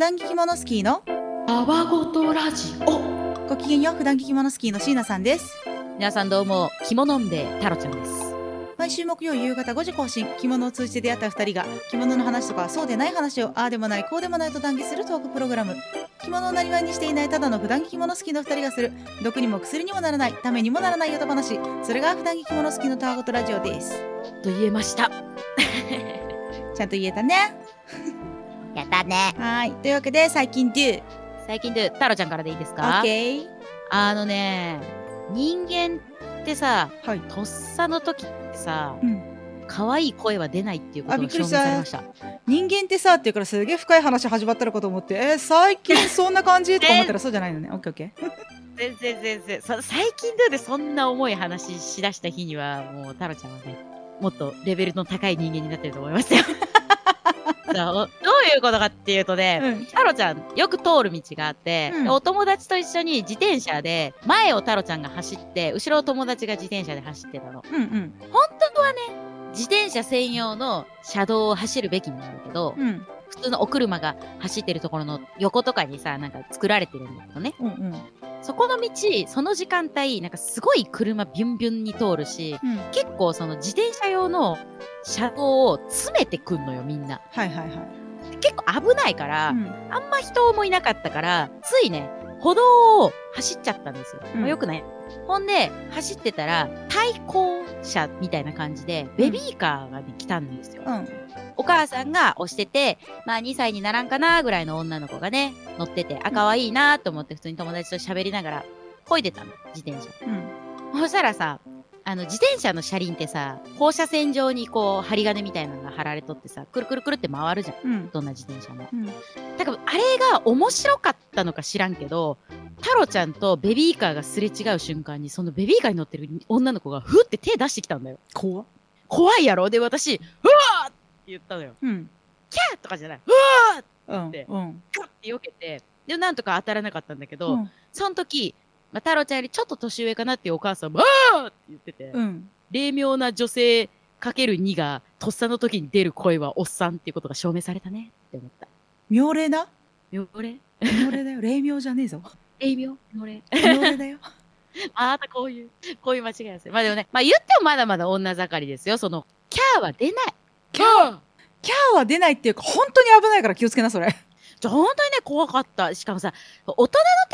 段着物スキーの？たわごとラジオ。ごきげんよう普段着物スキーの椎名さんです。皆さんどうも着物んべ太郎ちゃんです。毎週木曜夕方5時更新。着物を通じて出会った2人が着物の話とかそうでない話をああでもないこうでもないと談義するトークプログラム。着物をなりわいにしていないただの普段着着物好きの2人がする。毒にも薬にもならないためにもならないよと話。それが普段着着物好きのたわごとラジオです。と言えました。ちゃんと言えたねたね。はい。というわけで最近 Do 最近で太郎ちゃんからでいいですか？OK あのね人間ってさはい。とっさの時ってさうん。可愛い声は出ないっていうこあとが証明されました。人間ってさっていうからすげえ深い話始まったのかと思ってえー最近そんな感じ？とか思ったらそうじゃないのね。オッケーオッケー全然全然。そ最近どうでそんな重い話しだした日にはもう太郎ちゃんはねもっとレベルの高い人間になってると思いますよそう。どういうことかっていうとね、うん。太郎ちゃんよく通る道があって、うん。でお友達と一緒に自転車で前を太郎ちゃんが走って後ろを友達が自転車で走ってたの。うんうん。本当はね自転車専用の車道を走るべきなんだけど、うん普通のお車が走ってるところの横とかにさなんか作られてるんだけどね。うんうん。そこの道その時間帯なんかすごい車ビュンビュンに通るしうん。結構その自転車用の車道を詰めてくんのよみんな。はいはいはい。結構危ないから、うん。あんま人もいなかったから、ついね、歩道を走っちゃったんですよ。うんまあよくない。ほんで、走ってたら、対向車みたいな感じで、ベビーカーがね、来たんですよ。うんお母さんが押してて、まあ2歳にならんかなぐらいの女の子がね、乗ってて、あ、可愛いなと思って普通に友達と喋りながら、漕いでたの、自転車。うんそしたらさ、あの、自転車の車輪ってさ、放射線上にこう、針金みたいなのが貼られとってさ、くるくるくるって回るじゃん。うんどんな自転車も。うんだからあれが面白かったのか知らんけど、太郎ちゃんとベビーカーがすれ違う瞬間に、そのベビーカーに乗ってる女の子がふって手出してきたんだよ。怖っ怖いやろ？で、私、うわーって言ったのよ。うんキャーとかじゃない。うわーうんでうんガッて避けて、で、なんとか当たらなかったんだけど、うんその時、まあ、太郎ちゃんよりちょっと年上かなっていうお母さんも、あーって言ってて、うん霊妙な女性かける2が、とっさの時に出る声はおっさんっていうことが証明されたねって思った。妙齢な妙齢？妙齢だよ霊妙じゃねえぞ 霊妙？妙齢？妙齢だよ またこういう、こういう間違いですよ。まあでもね、まあ言ってもまだまだ女盛りですよ。その、キャーは出ない。キャー？キャーは出ないっていうか本当に危ないから気をつけなそれじゃ本当にね、怖かった。しかもさ、大人の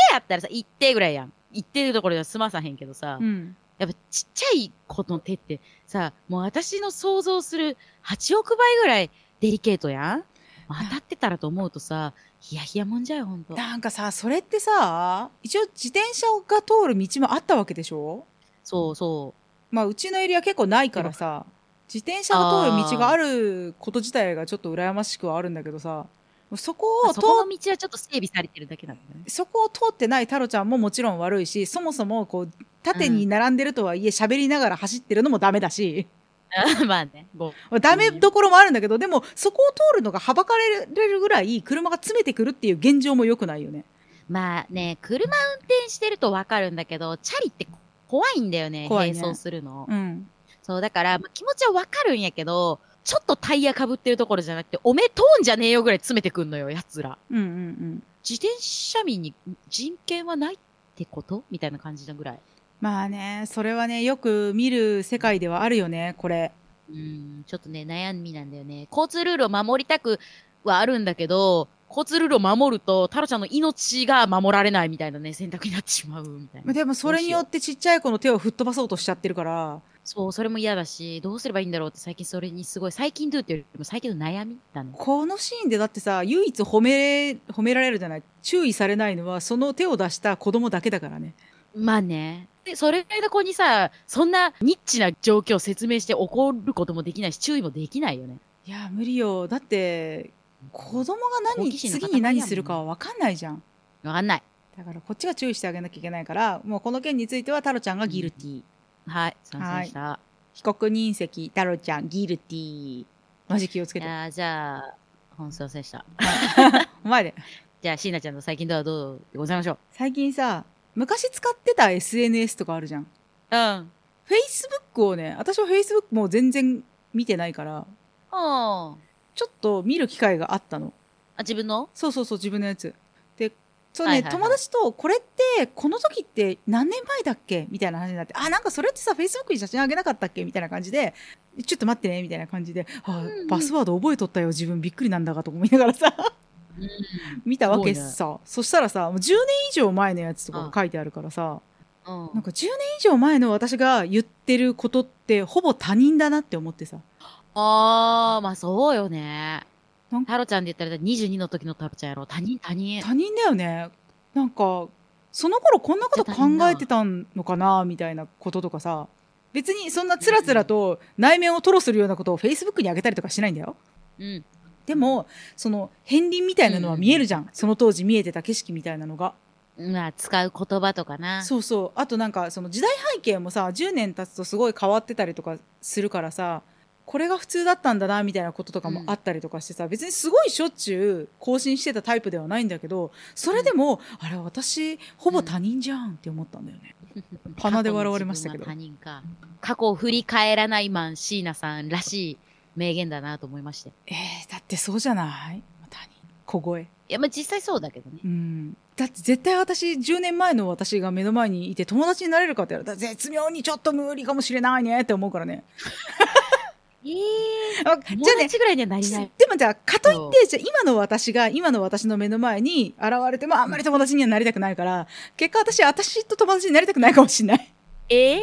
手やったらさ、一定ぐらいやん。一定のところでは済まさへんけどさ、んやっぱちっちゃい子の手ってさ、もう私の想像する8億倍ぐらいデリケートやんまあ当たってたらと思うとさ、ヒヤヒヤもんじゃよ、ほんと。なんかさそれってさ一応自転車が通る道もあったわけでしょ？そうそう。まあうちのエリア結構ないからさ自転車が通る道があること自体がちょっと羨ましくはあるんだけどさそこを通そこの道はちょっと整備されてるだけなんだよね。そこを通ってない太郎ちゃんももちろん悪いしそもそもこう縦に並んでるとはいえ喋りながら走ってるのもダメだし。まあね、ごダメどころもあるんだけどでもそこを通るのがはばかれるぐらい車が詰めてくるっていう現状も良くないよね。まあね、車運転してるとわかるんだけど、チャリって怖いんだよね、ね。並走するの。うん。そう、だから、まあ、気持ちはわかるんやけど、ちょっとタイヤかぶってるところじゃなくて、おめえ通んじゃねえよぐらい詰めてくんのよ、奴ら。うんうんうん自転車民に人権はないってこと？みたいな感じなぐらい。まあねそれはねよく見る世界ではあるよねこれうん、ちょっとね、悩みなんだよね。交通ルールを守りたくはあるんだけど、交通ルールを守ると、タロちゃんの命が守られないみたいなね、選択になってしまうみたいな。でもそれによってちっちゃい子の手を吹っ飛ばそうとしちゃってるからそう、それも嫌だし、どうすればいいんだろうって最近それにすごい、最近どうっていうよりも最近の悩みだね。このシーンでだってさ唯一褒め褒められるじゃない？注意されないのはその手を出した子供だけだからねまあね。で、それぐらいの子にさ、そんなニッチな状況を説明して怒ることもできないし、注意もできないよね。いや無理よだって子供が何次に何するかは分かんないじゃんわかんない。だからこっちが注意してあげなきゃいけないからもうこの件については太郎ちゃんがギルティー、はい、賛成した。被告人席太郎ちゃんギルティーマジ気をつけて。いやーじゃあ、本数忘れした。お前で。じゃあ、椎名ちゃんの最近どうはどうでございましょう？最近さ昔使ってた SNS とかあるじゃん。うん。Facebook をね私は Facebook もう全然見てないからあちょっと見る機会があったの。あ、自分の？そうそうそう自分のやつ。でそうね、はいはいはい。友達とこれってこの時って何年前だっけ？みたいな話になってあなんかそれってさフェイスブックに写真あげなかったっけ？みたいな感じでちょっと待ってねみたいな感じで、あうんうん。パスワード覚えとったよ自分びっくりなんだがとか思いながらさ。うん。見たわけすごいねさ、そしたらさもう10年以上前のやつとかが書いてあるからさうん。なんか10年以上前の私が言ってることってほぼ他人だなって思ってさ。あー、まあそうよねなん。タロちゃんで言ったら22の時のタロちゃんやろ。他人、他人。他人だよねなんかその頃こんなこと考えてたのかなみたいなこととかさ別にそんなつらつらと内面を吐露するようなことをフェイスブックに上げたりとかしないんだようん。でもその片鱗みたいなのは見えるじゃん、その当時見えてた景色みたいなのがまあ、使う言葉とかな。そうそうあとなんかその時代背景もさ10年経つとすごい変わってたりとかするからさこれが普通だったんだなみたいなこととかもあったりとかしてさ、別にすごいしょっちゅう更新してたタイプではないんだけどそれでも、あれ私ほぼ他人じゃんって思ったんだよね、鼻で笑われましたけど。他人か。過去を振り返らないマン、椎名さんらしい名言だなと思いまして。えー、だってそうじゃない？他人。小声。いや、まあ実際そうだけどね。うん。だって絶対私10年前の私が目の前にいて友達になれるかって言われたら絶妙にちょっと無理かもしれないねって思うからねええあー、じゃあねぐらいにはなりない。でもじゃあかといってじゃあ今の私が今の私の目の前に現れてもあんまり友達にはなりたくないから結果私私と友達になりたくないかもしれない。ええー、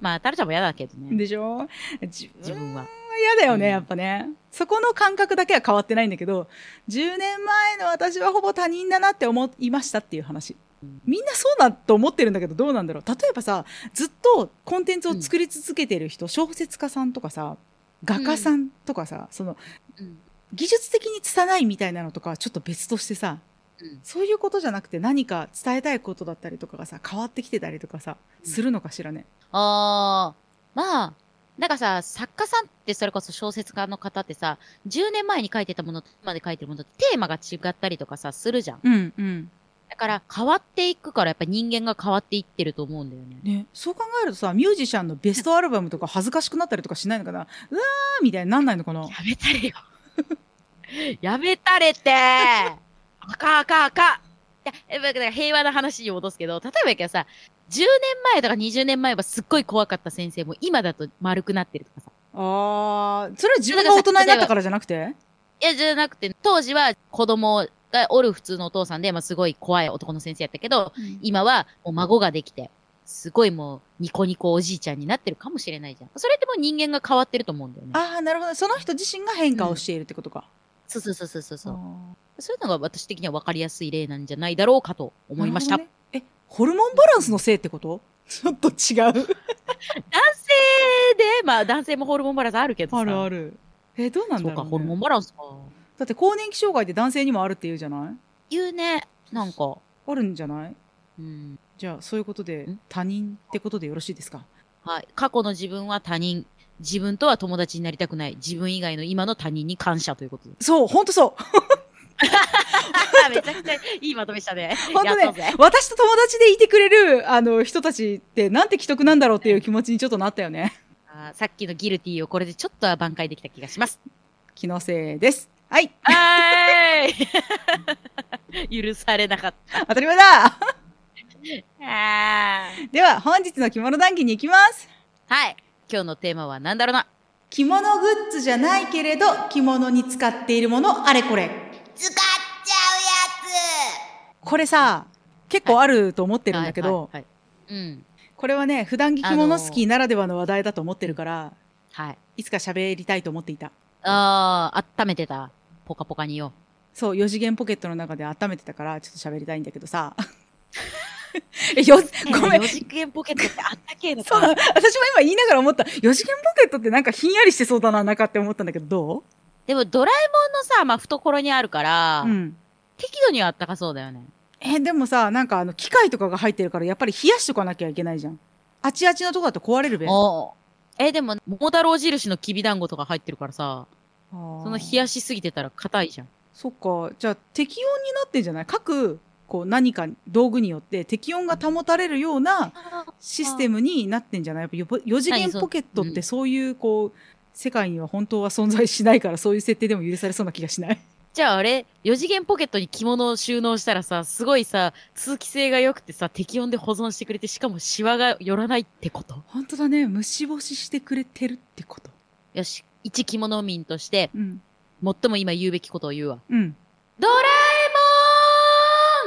まあ、タロちゃんも嫌だけどね。でしょ？自自分は。嫌だよね、うん。やっぱね。そこの感覚だけは変わってないんだけど10年前の私はほぼ他人だなって思いましたっていう話。うん。みんなそうだと思ってるんだけどどうなんだろう？例えばさずっとコンテンツを作り続けてる人、小説家さんとかさ画家さんとかさ、そのうん。技術的に拙いみたいなのとかはちょっと別としてさうん。そういうことじゃなくて何か伝えたいことだったりとかがさ変わってきてたりとかさするのかしらね。ああ、まあ、なんかさ、作家さんってそれこそ小説家の方ってさ、10年前に書いてたものと今まで書いてるものとテーマが違ったりとかさ、するじゃん。うんうんだから変わっていくからやっぱ人間が変わっていってると思うんだよね。ね、そう考えるとさミュージシャンのベストアルバムとか恥ずかしくなったりとかしないのかな？うわーみたいになんないのかな？やめたれよ。やめたれってあかんあかんあか平和な話に戻すけど、例えばやけどさ、10年前とか20年前はすっごい怖かった先生も今だと丸くなってるとかさ。あーそれは自分が大人になったからじゃなくて？いや、じゃなくて、当時は子供がおる普通のお父さんで、まあ、すごい怖い男の先生やったけど、今はもう孫ができて、すごいもうニコニコおじいちゃんになってるかもしれないじゃん。それってもう人間が変わってると思うんだよね。ああなるほどその人自身が変化をしているってことか。そうそうそうそうそうそう。あそういうのが私的には分かりやすい例なんじゃないだろうかとー思いました。ねえホルモンバランスのせいってこと？ちょっと違う。男性で、まあ男性もホルモンバランスあるけどさ。あるある。えどうなんそうか、だろう、ね、ホルモンバランスか。だって更年期障害って男性にもあるって言うじゃない？言うね。なんか。あるんじゃない？うん。じゃあそういうことでん？他人ってことでよろしいですか？はい。過去の自分は他人。自分とは友達になりたくない。自分以外の今の他人に感謝ということで。そうほんとそう めちゃくちゃいいまとめしたね。ほんとやったぜね。私と友達でいてくれるあの人たちってなんて既得なんだろうっていう気持ちにちょっとなったよねあーさっきのギルティをこれでちょっとは挽回できた気がします。気のせいですはい。はーい。許されなかっ当たり前だ。では本日の着物談義に行きます。はい。今日のテーマは何だろうな。着物グッズじゃないけれど着物に使っているものあれこれ。使っちゃこれさ結構あると思ってるんだけど。これはね普段着着物好きならではの話題だと思ってるから、はい。いつか喋りたいと思っていた。ああ、温めてた。ポカポカによ。そう4次元ポケットの中で温めてたからちょっと喋りたいんだけどさ。えよごめん。4次元ポケットってあったけえのそう。私も今言いながら思った。4次元ポケットってなんかひんやりしてそうだな中って思ったんだけどどでもドラえもんのさ、まあ、懐にあるから、ううん。適度にはあったかそうだよね。えでもさなんかあの機械とかが入ってるからやっぱり冷やしとかなきゃいけないじゃん。あちあちのとこだと壊れるべ。おえ、でも、桃太郎印のきびだんごとか入ってるからさ、そその冷やしすぎてたら硬いじゃん。そっか。じゃあ適温になってんじゃない？各こう何か道具によって適温が保たれるようなシステムになってんじゃない？やっぱ4次元ポケットってそう。いうこう世界には本当は存在しないからそういう設定でも許されそうな気がしない？じゃああれ、4次元ポケットに着物を収納したらさ、すごいさ、通気性が良くてさ、適温で保存してくれて、しかもシワが寄らないってこと？本当だね。虫干ししてくれてるってこと。よし、一着物民として、うん。最も今言うべきことを言うわ。うん。ドラえ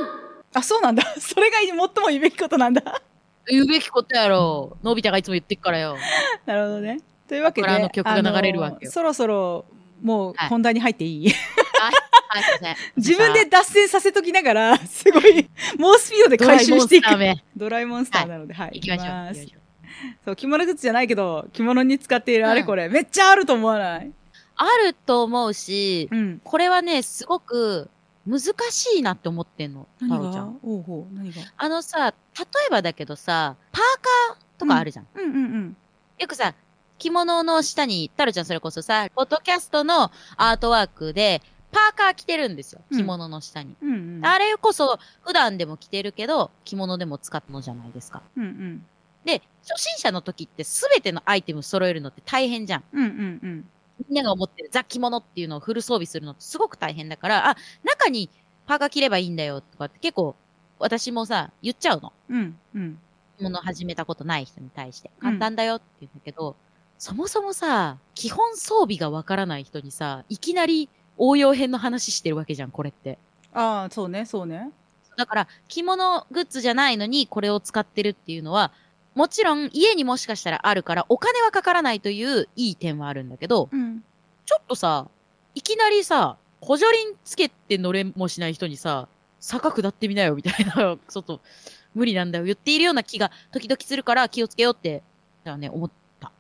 もん！あそうなんだ。それが最も言うべきことなんだ。言うべきことやろ。のび太がいつも言ってっからよ。なるほどね。というわけであの曲が流れるわけよ。そろそろもうはい本題に入っていい、はい。自分で脱線させときながらすごい猛スピードで回収していく。ドラえもんスターなので、はい、行きましょう。ます。行きましょう そう着物グッズじゃないけど着物に使っているあれこれ、めっちゃあると思わない？あると思うし、うんこれはね、すごく難しいなって思ってんの、太郎ちゃん。おうほう何が？あのさ、例えばだけどさ、パーカーとかあるじゃん。うんうんうんよくさ、着物の下に、太郎ちゃんそれこそさ、ポッドキャストのアートワークで、パーカー着てるんですよ。うん着物の下に。うんうんあれこそ、普段でも着てるけど、着物でも使ったのじゃないですか。うんうんで、初心者の時って全てのアイテム揃えるのって大変じゃん。うんうんうんみんなが思ってるザ着物っていうのをフル装備するのってすごく大変だから、あ、中にパーカー着ればいいんだよとかって結構私もさ、言っちゃうの。うんうん着物始めたことない人に対して。うん簡単だよって言うんだけど、そもそもさ、基本装備がわからない人にさ、いきなり応用編の話してるわけじゃん、これって。ああそうねそうねだから、着物グッズじゃないのにこれを使ってるっていうのは、もちろん家にもしかしたらあるからお金はかからないといういい点はあるんだけど、うんちょっとさ、いきなりさ、補助輪つけて乗れもしない人にさ、坂下ってみなよみたいな、ちょっと無理なんだよ。言っているような気が時々するから気をつけようって、だからね、思った。あ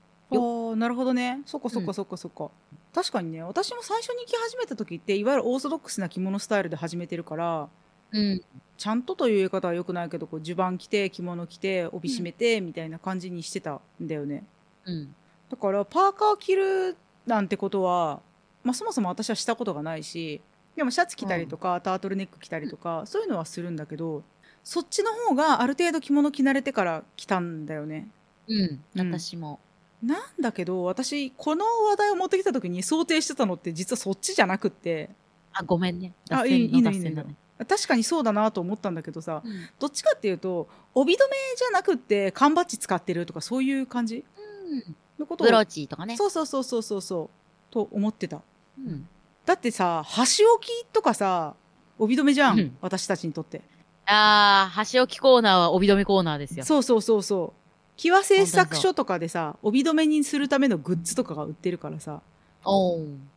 あなるほどねそっかそっかそっかそっか、確かにね私も最初に着始めた時っていわゆるオーソドックスな着物スタイルで始めてるからうん。ちゃんとという言い方はよくないけどこう襦袢着て着物着て帯締めてみたいな感じにしてたんだよね、うん。だからパーカー着るなんてことは、まあ、そもそも私はしたことがないしでもシャツ着たりとか、タートルネック着たりとかそういうのはするんだけどそっちの方がある程度着物着慣れてから着たんだよねうん。うん私も。なんだけど私この話題を持ってきた時に想定してたのって実はそっちじゃなくってあ、ごめんね。あ脱いいいいのいいの。確かにそうだなと思ったんだけどさうんどっちかっていうと帯留めじゃなくって缶バッジ使ってるとかそういう感じ？うん。のことをブローチとかね。そうそうそうそうそうそうと思ってたうん。だってさ箸置きとかさ帯留めじゃん、うん私たちにとってあー、箸置きコーナーは帯留めコーナーですよ。そうそうそうそう木和製作所とかでさ帯留めにするためのグッズとかが売ってるからさ。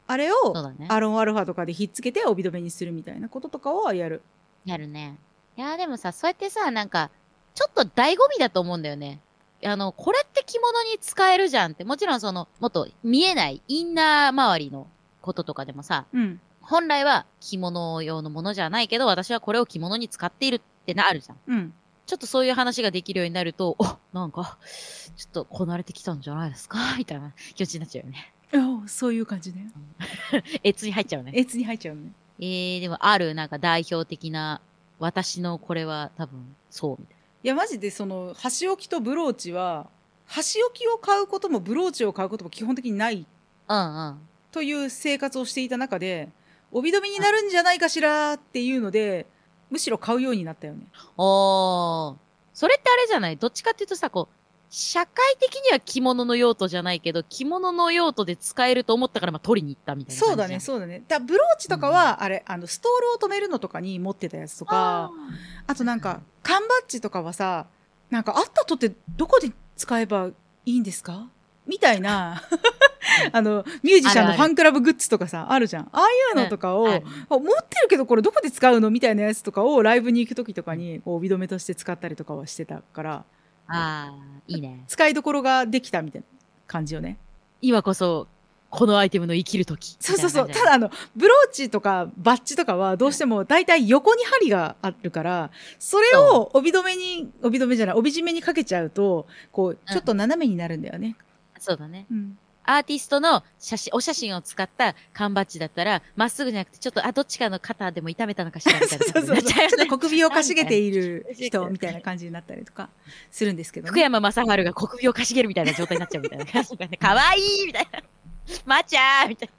あれを。アロンアルファとかでひっつけて帯留めにするみたいなこととかはやるやるね。いやーでもさ、そうやってさ、なんか、ちょっと醍醐味だと思うんだよね。あの、これって着物に使えるじゃんって、もちろんその、もっと見えないインナー周りのこととかでもさ、うん本来は着物用のものじゃないけど、私はこれを着物に使っているってなるじゃん。うんちょっとそういう話ができるようになると、おなんか、ちょっとこなれてきたんじゃないですか？みたいな気持ちになっちゃうよね。あそういう感じね えつに入っちゃうね。えつに入っちゃうねえー、でもあるなんか代表的な、私のこれは多分そうみたいいやマジでその箸置きとブローチは箸置きを買うこともブローチを買うことも基本的にないな。うんうん。という生活をしていた中で帯留めになるんじゃないかしらっていうのでむしろ買うようになったよねおー。それってあれじゃない？どっちかっていうとさ、こう、社会的には着物の用途じゃないけど、着物の用途で使えると思ったから、まあ、取りに行ったみたいな感じそうだねそうだね。だブローチとかは、あれあのストールを止めるのとかに持ってたやつとかあとなんか缶バッジとかはさなんかあったとってどこで使えばいいんですか？みたいな。あのミュージシャンのファンクラブグッズとかさあるじゃん。ああいうのとかを、持ってるけどこれどこで使うの？みたいなやつとかをライブに行く時とかにこう帯留めとして使ったりとかはしてたからあー、いいね。使いどころができたみたいな感じよね。今こそ、このアイテムの生きる時。そうそうそう。ただあの、ブローチとかバッジとかはどうしても大体横に針があるから、それを帯留めに、帯留めじゃない、帯締めにかけちゃうと、こう、ちょっと斜めになるんだよね。じそうだね。うん。アーティストの写真、お写真を使った缶バッジだったら、まっすぐじゃなくて、ちょっと、あ、どっちかの肩でも痛めたのかしらみたいなそうそうそう。ち。ょっと小首をかしげている人かみたいな感じになったりとかするんですけど福ね。山雅治が小首をかしげるみたいな状態になっちゃうみたいな感じがね。かわいいみたいな。まちゃーみたい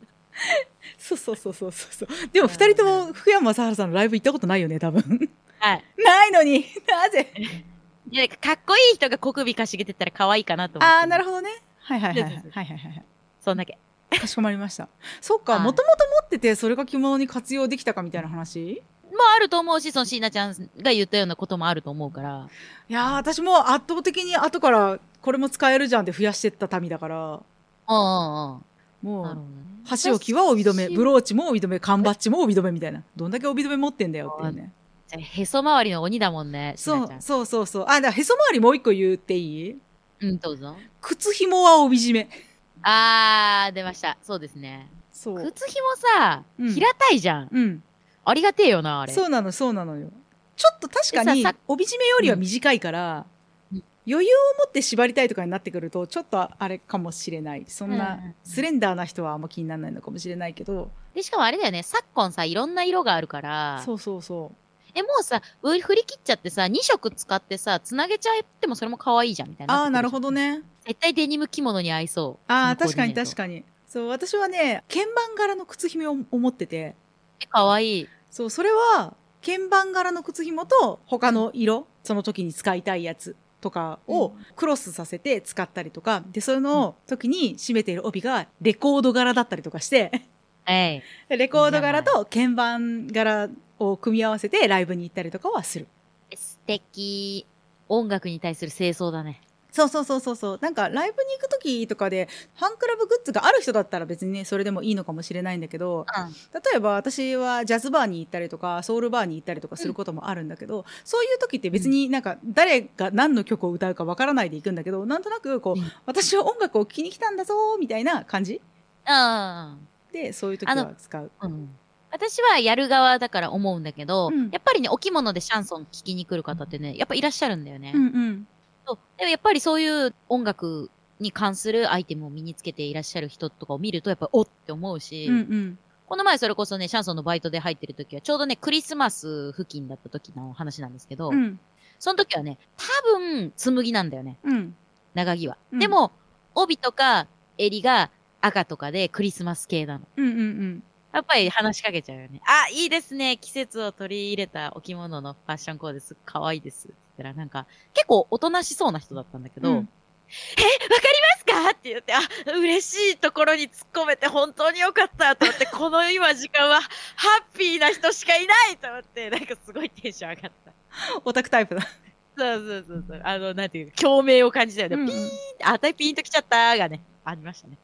そうそうそうそうそうでも二人とも福山雅治さんのライブ行ったことないよね多分はい。ないのになぜ？いや、かっこいい人が小首かしげてたら可愛いかなと思って。ああなるほどねはいはいはいはい。はいはいはいそんだけ。かしこまりました。そっかはい。もともと持っててそれが着物に活用できたかみたいな話？まあ、あると思うし、その椎名ちゃんが言ったようなこともあると思うから。いやー私も圧倒的に後からこれも使えるじゃんって増やしてった民だから。うんうんうん。もう。箸置きは帯留め私ブローチも帯留め缶バッジも帯留めみたいな。どんだけ帯留め持ってんだよっていうね。へそ周りの鬼だもんね、椎そう。そうそうそう。あだへそ周りもう一個言っていい？うん、どうぞ。靴紐は帯締め。あー、出ました。そうですね。そう。靴ひもさ、うん。平たいじゃん。うん。ありがてえよな、あれ。そうなのそうなのよ。ちょっと確かに帯締めよりは短いから、うん。余裕を持って縛りたいとかになってくるとちょっとあれかもしれない。そんなんスレンダーな人はあんま気にならないのかもしれないけど、で、しかもあれだよね、昨今さ、いろんな色があるから、そうそうそえ、もうさ、う振り切っちゃってさ、2色使ってさ、つなげちゃってもそれも可愛いじゃん、みたいうな。ああなるほど。ね絶対デニム着物に合いそう。ああ確かに確に。かにそう私はね鍵盤柄の靴ひもを思っててえ、可愛い。そうそれは鍵盤柄の靴ひもと他の色その時に使いたいやつとかをうんクロスさせて使ったりとかでその時に締めている帯がレコード柄だったりとかしてはい。レコード柄と鍵盤柄を組み合わせてライブに行ったりとかはする素敵。音楽に対する清掃だね。そうそうそうそうそうなんかライブに行く時とかでファンクラブグッズがある人だったら別にねそれでもいいのかもしれないんだけどうん。例えば私はジャズバーに行ったりとかソウルバーに行ったりとかすることもあるんだけど、そういう時って別になんか誰が何の曲を歌うかわからないで行くんだけどなんとなくこう、うん私は音楽を聴きに来たんだぞーみたいな感じうん。でそういう時は使う。うん。私はやる側だから思うんだけど、うん。やっぱりね、お着物でシャンソン聴きに来る方ってね、やっぱいらっしゃるんだよね。うんうん。そう。でもやっぱりそういう音楽に関するアイテムを身につけていらっしゃる人とかを見ると、やっぱおって思うし、うんうん。この前それこそね、シャンソンのバイトで入ってる時は、ちょうどね、クリスマス付近だった時の話なんですけど、うん。その時はね、多分、紬なんだよね、うん。長着は。うん。でも、帯とか襟が赤とかでクリスマス系なの。うんうんうんやっぱり話しかけちゃうよね。あ、いいですね。季節を取り入れたお着物のファッションコーデです。可愛いです。って言ったら、なんか、結構おとなしそうな人だったんだけど、うんえ、わかりますか？って言って、あ、嬉しいところに突っ込めて本当によかったと思って、この今時間はハッピーな人しかいないと思って、なんかすごいテンション上がった。オタクタイプだ。そうそうそうそう。あの、なんていうか、共鳴を感じたよね。うんうんピーンあたいピーンときちゃったがね、ありましたね。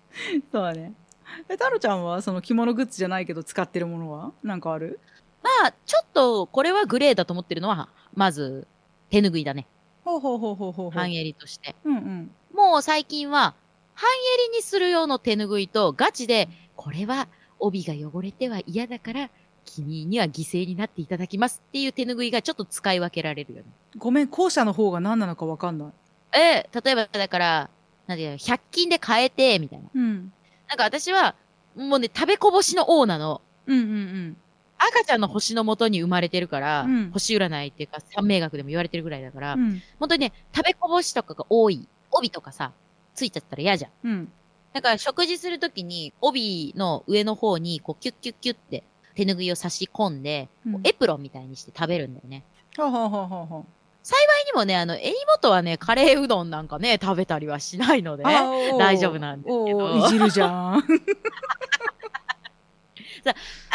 そうだね。え、太郎ちゃんはその着物グッズじゃないけど使ってるものは？なんかある？まあ、ちょっと、これはグレーだと思ってるのは、まず、手ぬぐいだね。ほうほうほうほうほう。半襟として。うんうん。もう最近は、半襟にする用の手ぬぐいと、ガチで、これは帯が汚れては嫌だから、君には犠牲になっていただきますっていう手ぬぐいがちょっと使い分けられるよね。ごめん、後者の方が何なのかわかんない。え、例えばだから、なんていうの、100均で買えて、みたいな。うん。なんか私は、もうね、食べこぼしの王なの。うんうんうん。赤ちゃんの星のもとに生まれてるから、うん星占いっていうか、三名学でも言われてるぐらいだから、うん。本当にね、食べこぼしとかが多い。帯とかさ、ついちゃったら嫌じゃん。うん。だから食事するときに、帯の上の方に、こう、キュッキュッキュッって手ぬぐいを差し込んで、うんエプロンみたいにして食べるんだよね。ほうほうほうほうほう。幸いにもね、あの、襟元はね、カレーうどんなんかね、食べたりはしないので、ああんーおー大丈夫なんですけどいじるじゃん。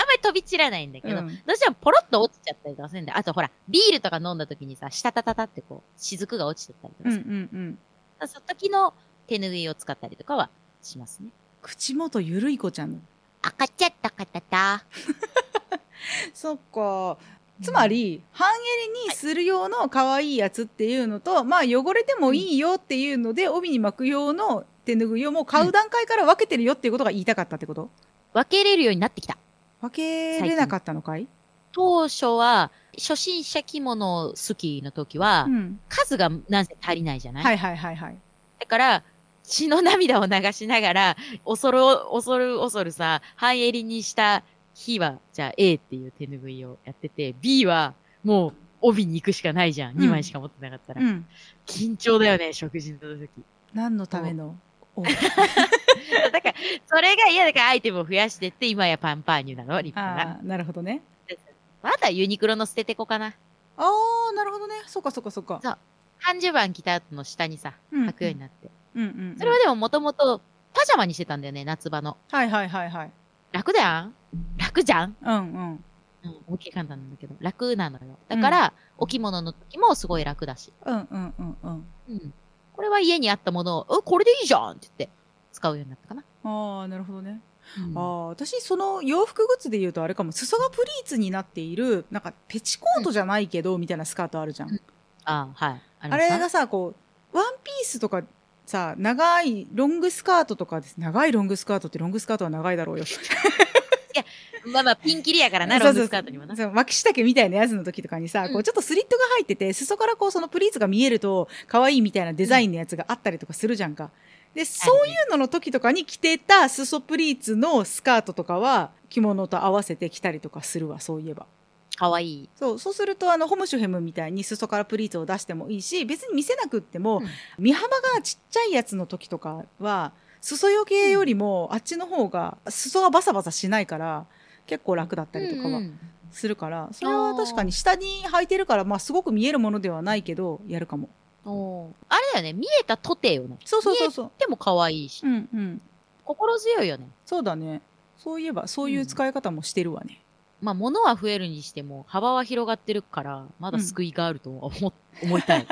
まり飛び散らないんだけど、うんどうしてもポロッと落ちちゃったりとかするんで、あとほら、ビールとか飲んだ時にさ、シタタタタってこう、雫が落ちてったりとかうんうさ、んうん。その時の手ぬぐいを使ったりとかはしますね。口元ゆるい子ちゃんの。赤ちゃったかたた。そっか。つまり、半襟にする用の可愛いやつっていうのと、まあ汚れてもいいよっていうので、帯に巻く用の手ぬぐいをもう買う段階から分けてるよっていうことが言いたかったってこと？分けれるようになってきた。分けれなかったのかい？当初は、初心者着物好きの時は、うん。数がなんせ足りないじゃない、はいはいはいはい。だから、血の涙を流しながら、恐る恐る恐るさ、半襟にした日は、じゃあ A っていう手ぬぐいをやってて、B はもう帯に行くしかないじゃん。うん2枚しか持ってなかったら。うん。緊張だよね、食事の時。何のためのお だから、それが嫌だからアイテムを増やしてって、今やパンパーニュなの、立派な。なるほどね。まだユニクロの捨ててこかな。ああ、なるほどね。そっかそっかそっか。そう半十番着た後の下にさ、うん履くようになって。うんうんうん。それはでももともとパジャマにしてたんだよね、夏場の。はいはいはいはい。楽じゃん楽じゃん？うんうん。うん、大きい簡単なんだけど、楽なのよ。だから、お着物の時もすごい楽だし。うんうんうんうん。うん。これは家にあったものを、え、これでいいじゃんって言って、使うようになったかな。ああ、なるほどね。うんああ、私、その洋服グッズで言うとあれかも、裾がプリーツになっている、なんかペチコートじゃないけど、みたいなスカートあるじゃん。うんあはい。あれがさ、こう、ワンピースとかさ、長いロングスカートとかです。長いロングスカートってロングスカートは長いだろうよ。まあまあ、ピンキリやからな、そうそうロングスカートにもな。そう巻き下みたいなやつの時とかにさ、うんこうちょっとスリットが入ってて、裾からこうそのプリーツが見えると可愛いみたいなデザインのやつがあったりとかするじゃんか。で、そういうのの時とかに着てた裾プリーツのスカートとかは着物と合わせて着たりとかするわ、そういえば。かわいい。そう、そうするとあのホムシュヘムみたいに裾からプリーツを出してもいいし、別に見せなくっても、うん身幅がちっちゃいやつの時とかは、裾よけよりもあっちの方が裾がバサバサしないから、結構楽だったりとかはうんうんするから、それは確かに下に履いてるから、まあすごく見えるものではないけど、やるかも。あれだよね、見えたとてよね。そうそうそうそう。でも可愛いし、うんうん。心強いよね。そうだね。そういえば、そういう使い方もしてるわね。まあ、物は増えるにしても、幅は広がってるから、まだ救いがあるとは思,、思いた い。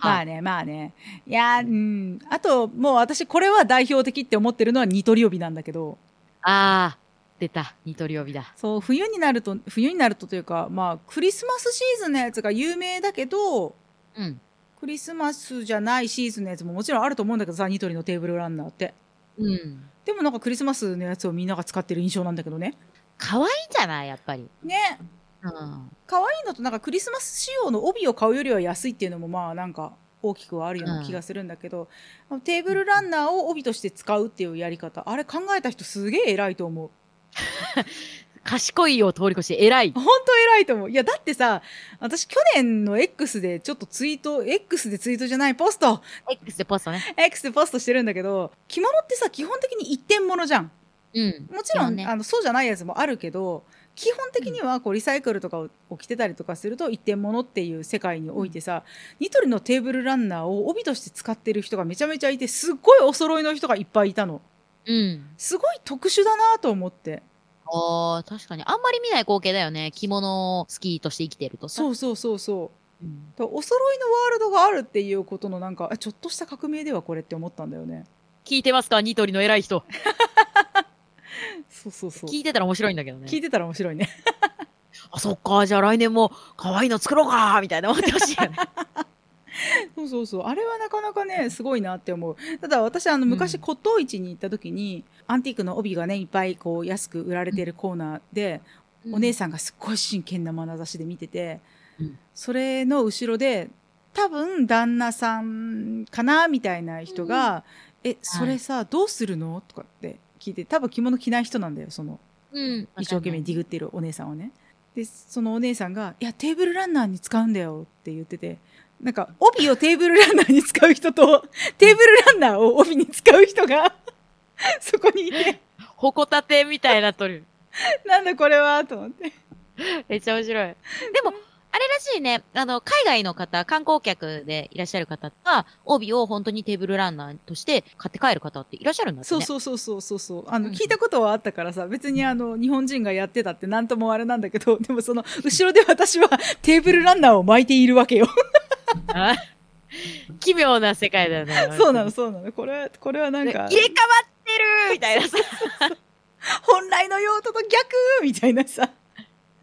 まあね、まあね。いやー、うん。あと、もう私これは代表的って思ってるのはニトリ帯なんだけど、ああ、出た。ニトリ帯だ。そう、冬になると、冬になるとというか、まあ、クリスマスシーズンのやつが有名だけど、うん。クリスマスじゃないシーズンのやつももちろんあると思うんだけどさ、ニトリのテーブルランナーって。うん。でもなんかクリスマスのやつをみんなが使ってる印象なんだけどね。可愛いんじゃない？やっぱり。ね。うん。可愛いのとなんかクリスマス仕様の帯を買うよりは安いっていうのもまあなんか大きくはあるような気がするんだけど、テーブルランナーを帯として使うっていうやり方あれ考えた人すげえ偉いと思う 賢いを通り越して偉い。本当偉いと思ういやだってさ私去年の X でちょっとツイート X でツイートじゃないポスト X でポストね。X でポストしてるんだけど着物ってさ基本的に一点物じゃんうん。もちろん、ねあのそうじゃないやつもあるけど基本的にはこうリサイクルとかを着てたりとかすると一点物っていう世界においてさ、ニトリのテーブルランナーを帯として使ってる人がめちゃめちゃいてすっごいお揃いの人がいっぱいいたのうん。すごい特殊だなと思ってああ、確かに。あんまり見ない光景だよね。着物好きとして生きてるとさ。そうそうそうそううん。お揃いのワールドがあるっていうことのなんかあちょっとした革命ではこれって思ったんだよね聞いてますか？ニトリの偉い人。そうそうそう聞いてたら面白いんだけどね。聞いてたら面白いねあ、そっか。じゃあ来年も可愛いの作ろうかみたいな思ってほしいよね。そうそうそうあれはなかなかねすごいなって思うただ私あの昔うん骨董市に行った時に、アンティークの帯がねいっぱいこう安く売られてるコーナーで、お姉さんがすっごい真剣な眼差しで見てて、うんそれの後ろで多分旦那さんかなみたいな人が「えそれさ、どうするの?」とかって聞いて多分着物着ない人なんだよそのうん。一生懸命ディグってるお姉さんはね。でそのお姉さんが「いやテーブルランナーに使うんだよ」って言っててなんか帯をテーブルランナーに使う人と テーブルランナーを帯に使う人が そこにいてほこたてみたいなとる。なんだこれはと思ってめっちゃ面白い。でも、あれらしいね。あの、海外の方、観光客でいらっしゃる方は、帯を本当にテーブルランナーとして買って帰る方っていらっしゃるんだってそうね。そうそうそうそうそうあの、うん聞いたことはあったからさ別にあの日本人がやってたってなんともあれなんだけど でもその後ろで私は テーブルランナーを巻いているわけよあ奇妙な世界だよね。そうなのそうなのこれはこれはなんかで入れ替わってるみたいなさ。本来の用途と逆みたいなさ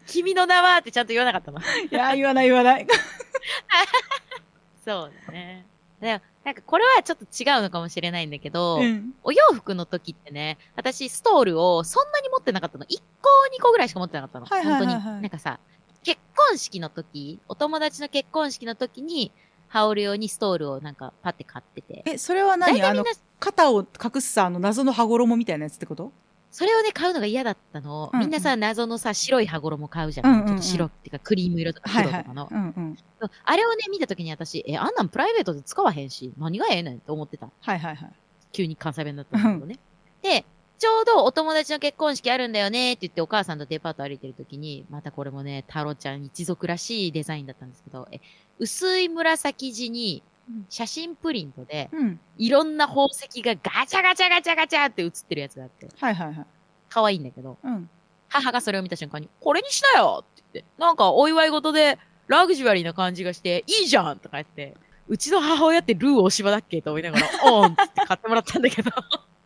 君の名はってちゃんと言わなかったの。いや言わない言わない そうだね。でもなんかこれはちょっと違うのかもしれないんだけど、うんお洋服の時ってね、私ストールをそんなに持ってなかったの。1個2個ぐらいしか持ってなかったの。はいはいはいはい本当に。なんかさ、結婚式の時、お友達の結婚式の時に、羽織るようにストールをなんかパッて買ってて。えそれは何？あの肩を隠すさあの謎の羽衣みたいなやつってこと？それをね、買うのが嫌だったの。うんうんみんなさ、謎のさ、白い羽衣買うじゃん。うんうんうんちょっと白っていうか、クリーム色とかはいはい黒とかの。うんうんあれをね、見た時に私、え、あんなんプライベートで使わへんし、何がええねんって思ってた。はいはいはい急に関西弁だったんだけどね。で、ちょうどお友達の結婚式あるんだよねって言ってお母さんとデパート歩いてる時に、またこれもね、太郎ちゃん一族らしいデザインだったんですけど、え薄い紫地にうん写真プリントで、うん。いろんな宝石がガチャガチャガチャガチャって写ってるやつがあって、はいはいはい。可愛いんだけど、うん。母がそれを見た瞬間に、これにしなよって言って、なんかお祝い事でラグジュアリーな感じがして、いいじゃんとか言って、うちの母親ってルー大柴だっけと思いながら、おーんって買ってもらったんだけど、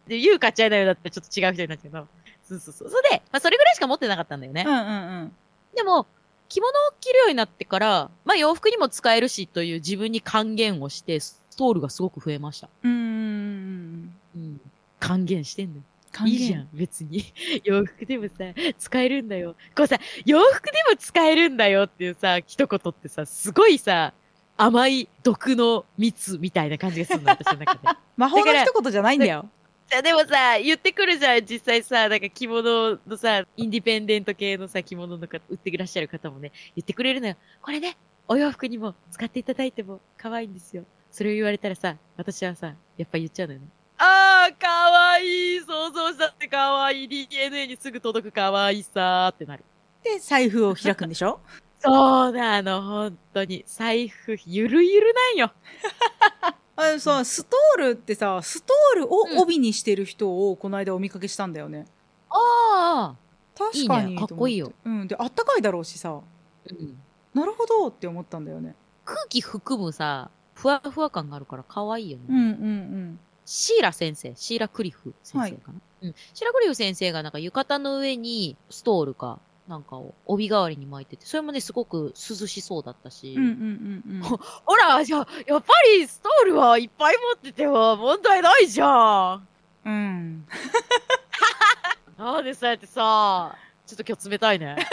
で、ユー買っちゃいなよだってちょっと違う人になっちゃうけど、そうそうそう。それで、まあそれぐらいしか持ってなかったんだよね。うんうんうん。でも、着物を着るようになってから、まあ洋服にも使えるしという自分に還元をして、ストールがすごく増えました。うーん。うん。還元してんのよ。還元いいじゃん、別に。洋服でもさ、使えるんだよ。こうさ、洋服でも使えるんだよっていうさ、一言ってさ、すごいさ、甘い毒の蜜みたいな感じがするの、私の中で。魔法の一言じゃないんだよ。じゃあでもさ、言ってくるじゃん、実際さ、なんか着物のさ、インディペンデント系のさ、着物のか売ってらっしゃる方もね、言ってくれるのよ。これね、お洋服にも使っていただいても可愛いんですよ。それを言われたらさ、私はさ、やっぱ言っちゃうのよね。あー、可愛い想像したって可愛い DNA にすぐ届く可愛さーってなる。で、財布を開くんでしょ？そうなの、本当に。財布、ゆるゆるなんよ。あのさ、ストールってさ、ストールを帯にしてる人をこの間お見かけしたんだよね。あ確かに。いいねかっこいいよ。うん。で、あったかいだろうしさ、あ、うん。なるほどって思ったんだよね。空気含むさ、ふわふわ感があるから可愛いよね。うんうんうん。シーラ先生、シーラ・クリフ先生かな、うん。シーラ・クリフ先生がなんか浴衣の上にストールかなんかを帯代わりに巻いてて、それもね、すごく涼しそうだったし。うんうんうんうん。ほら、じゃあ、やっぱりストールはいっぱい持ってては問題ないじゃん。うん。なんでそうやってさ、ちょっと今日冷たいね。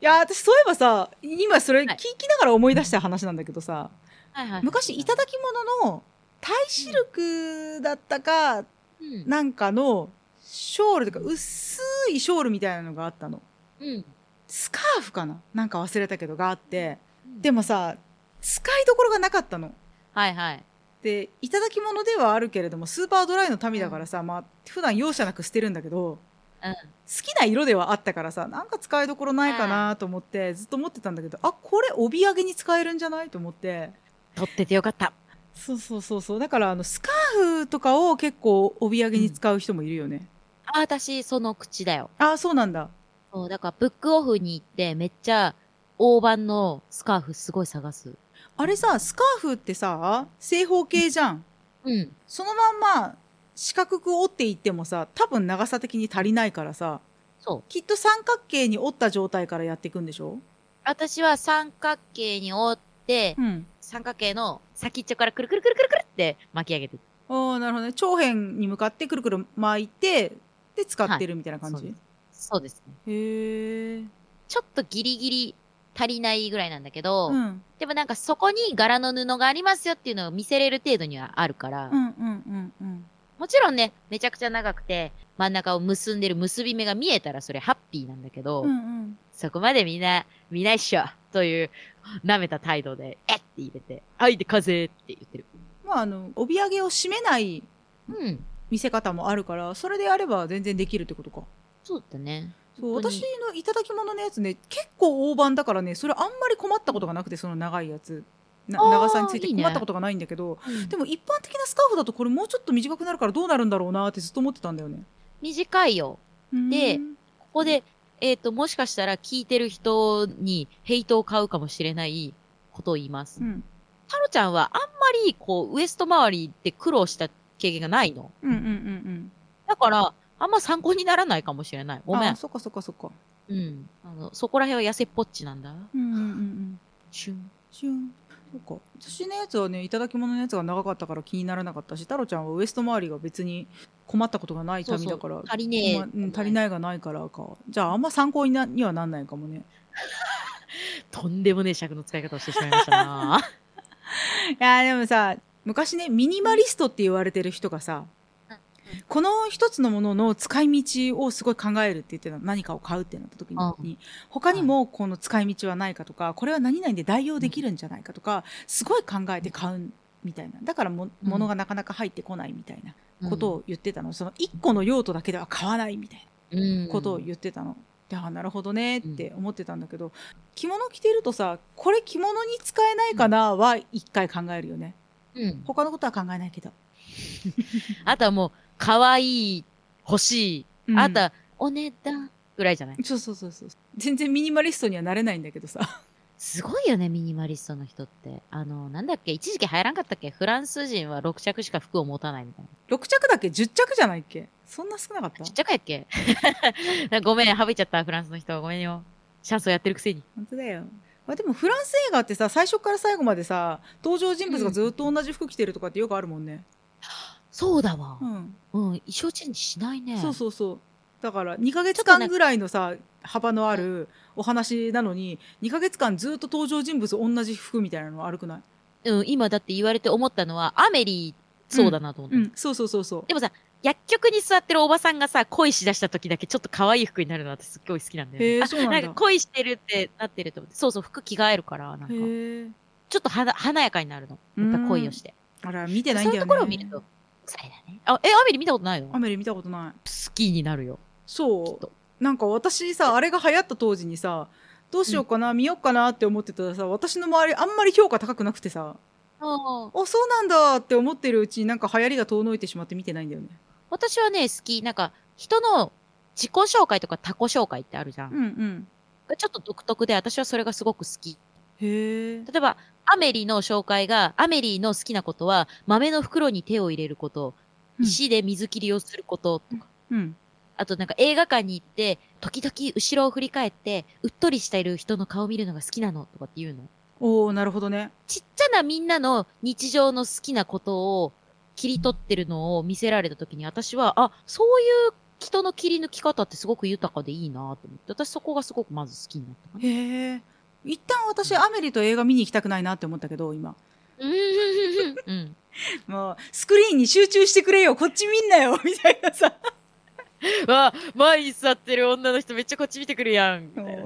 いや、私そういえばさ、今それ聞はいきながら思い出した話なんだけどさ、はいはい。昔いただき物のタイシルクだったか、うん。なんかのショールとか薄いショールみたいなのがあったの。うん。スカーフかな？なんか忘れたけどがあって。でもさ、使いどころがなかったの。はいはい。で、いただき物ではあるけれども、スーパードライの民だからさ、まあ、普段容赦なく捨てるんだけど、うん。好きな色ではあったからさ、なんか使いどころないかなと思って、ずっと思ってたんだけど、あ、これ帯揚げに使えるんじゃないと思って。取っててよかった。そうそうそうそう。だから、あの、スカーフとかを結構帯揚げに使う人もいるよね。あ、私、その口だよ。あ、そうなんだ。そう、だから、ブックオフに行って、めっちゃ、大判のスカーフすごい探す。あれさ、スカーフってさ、正方形じゃん。うん。そのまんま四角く折っていってもさ、多分長さ的に足りないからさ、そう。きっと三角形に折った状態からやっていくんでしょ？私は三角形に折って、うん。三角形の先っちょからくるくるくるくるくるって巻き上げて。ああ、なるほどね。長辺に向かってくるくる巻いて、で使ってるみたいな感じ、そうですそうですね。へえ。ちょっとギリギリ足りないぐらいなんだけど、うん。でもなんかそこに柄の布がありますよっていうのを見せれる程度にはあるから、うんうんうんうん。もちろんね、めちゃくちゃ長くて、真ん中を結んでる結び目が見えたらそれハッピーなんだけど、うんうん。そこまでみんな見ないっしょという舐めた態度で、えって入れて、はいで風って言ってる。まあ、あの、帯揚げを締めないうん。見せ方もあるから、それでやれば全然できるってことか。そうだね。そう、私のいただき物のやつね、結構大判だからね、それあんまり困ったことがなくて、その長いやつ。長さについて困ったことがないんだけど、うんでも一般的なスカーフだとこれもうちょっと短くなるからどうなるんだろうなってずっと思ってたんだよね。短いよ。でうんここで、えっ、と、もしかしたら聞いてる人にヘイトを買うかもしれないことを言います。うんタロちゃんはあんまり、こう、ウエスト周りで苦労した経験がないの。うんうんうんだから、あんま参考にならないかもしれない。うん。ごめん。あそっかそっかそっか。うん。あの、そこら辺は痩せっぽっちなんだ。うんうんうんうん。シュン。シュン。そっか。私のやつはね、いただき物のやつが長かったから気にならなかったし、太郎ちゃんはウエスト周りが別に困ったことがない民だから、足りねえまあうん足りないがないからか。じゃああんま参考になにはなんないかもね。とんでもねえ尺の使い方をしてしまいましたな。いやでもさ昔ねミニマリストって言われてる人がさこの一つのものの使い道をすごい考えるって言ってたの何かを買うってなった時に、うん。他にもこの使い道はないかとかこれは何々で代用できるんじゃないかとかすごい考えて買うんみたいな。だからもうん。物がなかなか入ってこないみたいなことを、を言ってたの、その1個の用途だけでは買わないみたいうん。なことを言ってたの。であなるほどねって思ってたんだけど、着物着てるとさこれ着物に使えないかなは一回考えるよねうん。他のことは考えないけど、あとはもう、可愛い、欲しい、うんあとは、お値段ぐらいじゃない？そうそうそうそう全然ミニマリストにはなれないんだけどさすごいよね、ミニマリストの人って。あの、なんだっけ、一時期流行らんかったっけ？フランス人は6着しか服を持たないみたいな。6着だっけ？10着じゃないっけ？そんな少なかった？ちっちゃかやっけ？ごめん、省いちゃった、フランスの人。ごめんよ。シャンソンやってるくせに。本当だよまあ、でもフランス映画ってさ最初から最後までさ登場人物がずっと同じ服着てるとかってよくあるもんね、そうだわ。う。ん。うん、衣装チェンジしないね。そうそうそう。だから2ヶ月間ぐらいのさ幅のあるお話なのに2ヶ月間ずっと登場人物同じ服みたいなの悪くない？うん、今だって言われて思ったのは、アメリー、そうだなと思った。うん。そうそうそうそう。でもさ、薬局に座ってるおばさんがさ、恋しだした時だけちょっと可愛い服になるの私すっごい好きなんだよね。そうなんだか恋してるってなってると思って。そうそう、服着替えるから、なんか。へえちょっとはな華やかになるの。やっぱ恋をして。あら見てないんだよねそういうところを見ると、そうだね。あ、え、アメリ見たことないの？アメリ見たことない好きになるよ。そきっとうなんか私さあれが流行った当時にさどうしようかな、見ようかなって思ってたらさ私の周りあんまり評価高くなくてさああ。あそうなんだって思ってるうちになんか流行りが遠のいてしまって見てないんだよね私はね、好き。なんか、人の自己紹介とか他己紹介ってあるじゃん。うんうんがちょっと独特で、私はそれがすごく好き。へえ例えば、アメリの紹介が、アメリの好きなことは、豆の袋に手を入れること、うん石で水切りをすることとか、うんあとなんか映画館に行って、時々後ろを振り返って、うっとりしている人の顔を見るのが好きなのとかっていうの。おおなるほどねちっちゃなみんなの日常の好きなことを切り取ってるのを見せられた時に私は、あ、そういう人の切り抜き方ってすごく豊かでいいなと思って、私そこがすごくまず好きになったかな。へえ一旦私アメリと映画見に行きたくないなって思ったけど今うん。うん。もうスクリーンに集中してくれよこっち見んなよ みたいなさ わ前に座ってる女の人めっちゃこっち見てくるやん。みたい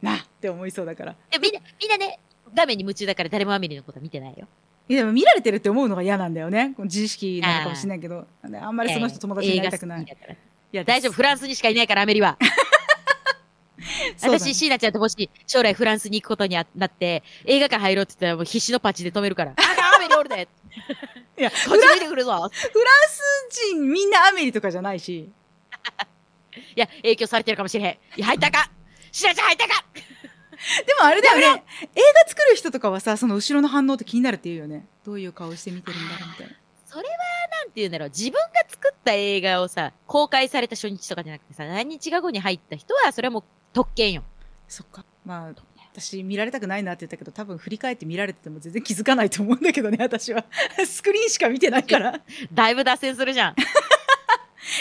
なって思いそうだからえみんな、みんなね、画面に夢中だから誰もアメリのことは見てないよ。いやでも見られてるって思うのが嫌なんだよね。この自意識なのかもしれないけど。ああんまりその人友達になりたくない。いや大丈夫、フランスにしかいないから、アメリは。私、シーナちゃんともし将来フランスに行くことになって、映画館入ろうって言ったらもう必死のパッチで止めるから。あアメリおるで。いやこっち見てくるぞ。人みんなアメリとかじゃないし。いや、影響されてるかもしれへん。いや、入ったか。シーナちゃん入ったか でもあれだよね。映画作る人とかはさその後ろの反応って気になるって言うよね。どういう顔して見てるんだろうみたいな。それは、なんて言うんだろう。自分が作った映画をさ、公開された初日とかじゃなくてさ、何日か後に入った人は、それはもう特権よ。そっか。まあ私見られたくないなって言ったけど多分振り返って見られてても全然気づかないと思うんだけどね私は。スクリーンしか見てないから。だいぶ脱線するじゃん。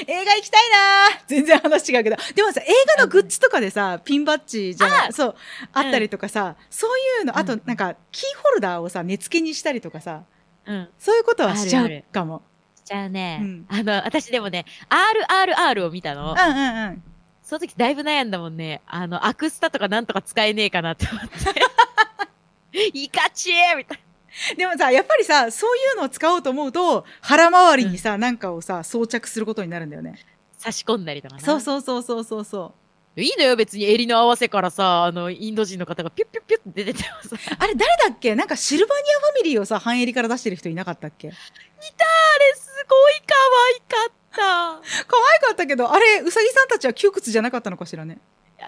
映画行きたいな全然話違うけどでもさ映画のグッズとかでさピンバッジじゃなそうあったりとかさ、そういうのあとうんなんかキーホルダーをさ根付けにしたりとかさうん。そういうことはしちゃうかもしちゃうね。うんあの、私でもね、RRR を見たの。うんうんうんその時だいぶ悩んだもんね。あの、アクスタとかなんとか使えねえかなって思って。いかちえみたい でもさやっぱりさそういうのを使おうと思うと腹周りにさ、なんかをさ装着することになるんだよねな。差し込んだりとかな。そうそうそうそうそうそういいのよ、別に襟の合わせからさ、あの、インド人の方がピュッピュッピュッって出ててもさ。あれ誰だっけ？なんかシルバニアファミリーをさ半襟から出してる人いなかったっけ？あれ、すごい可愛かった。可愛かったけどあれうさぎさんたちは窮屈じゃなかったのかしらね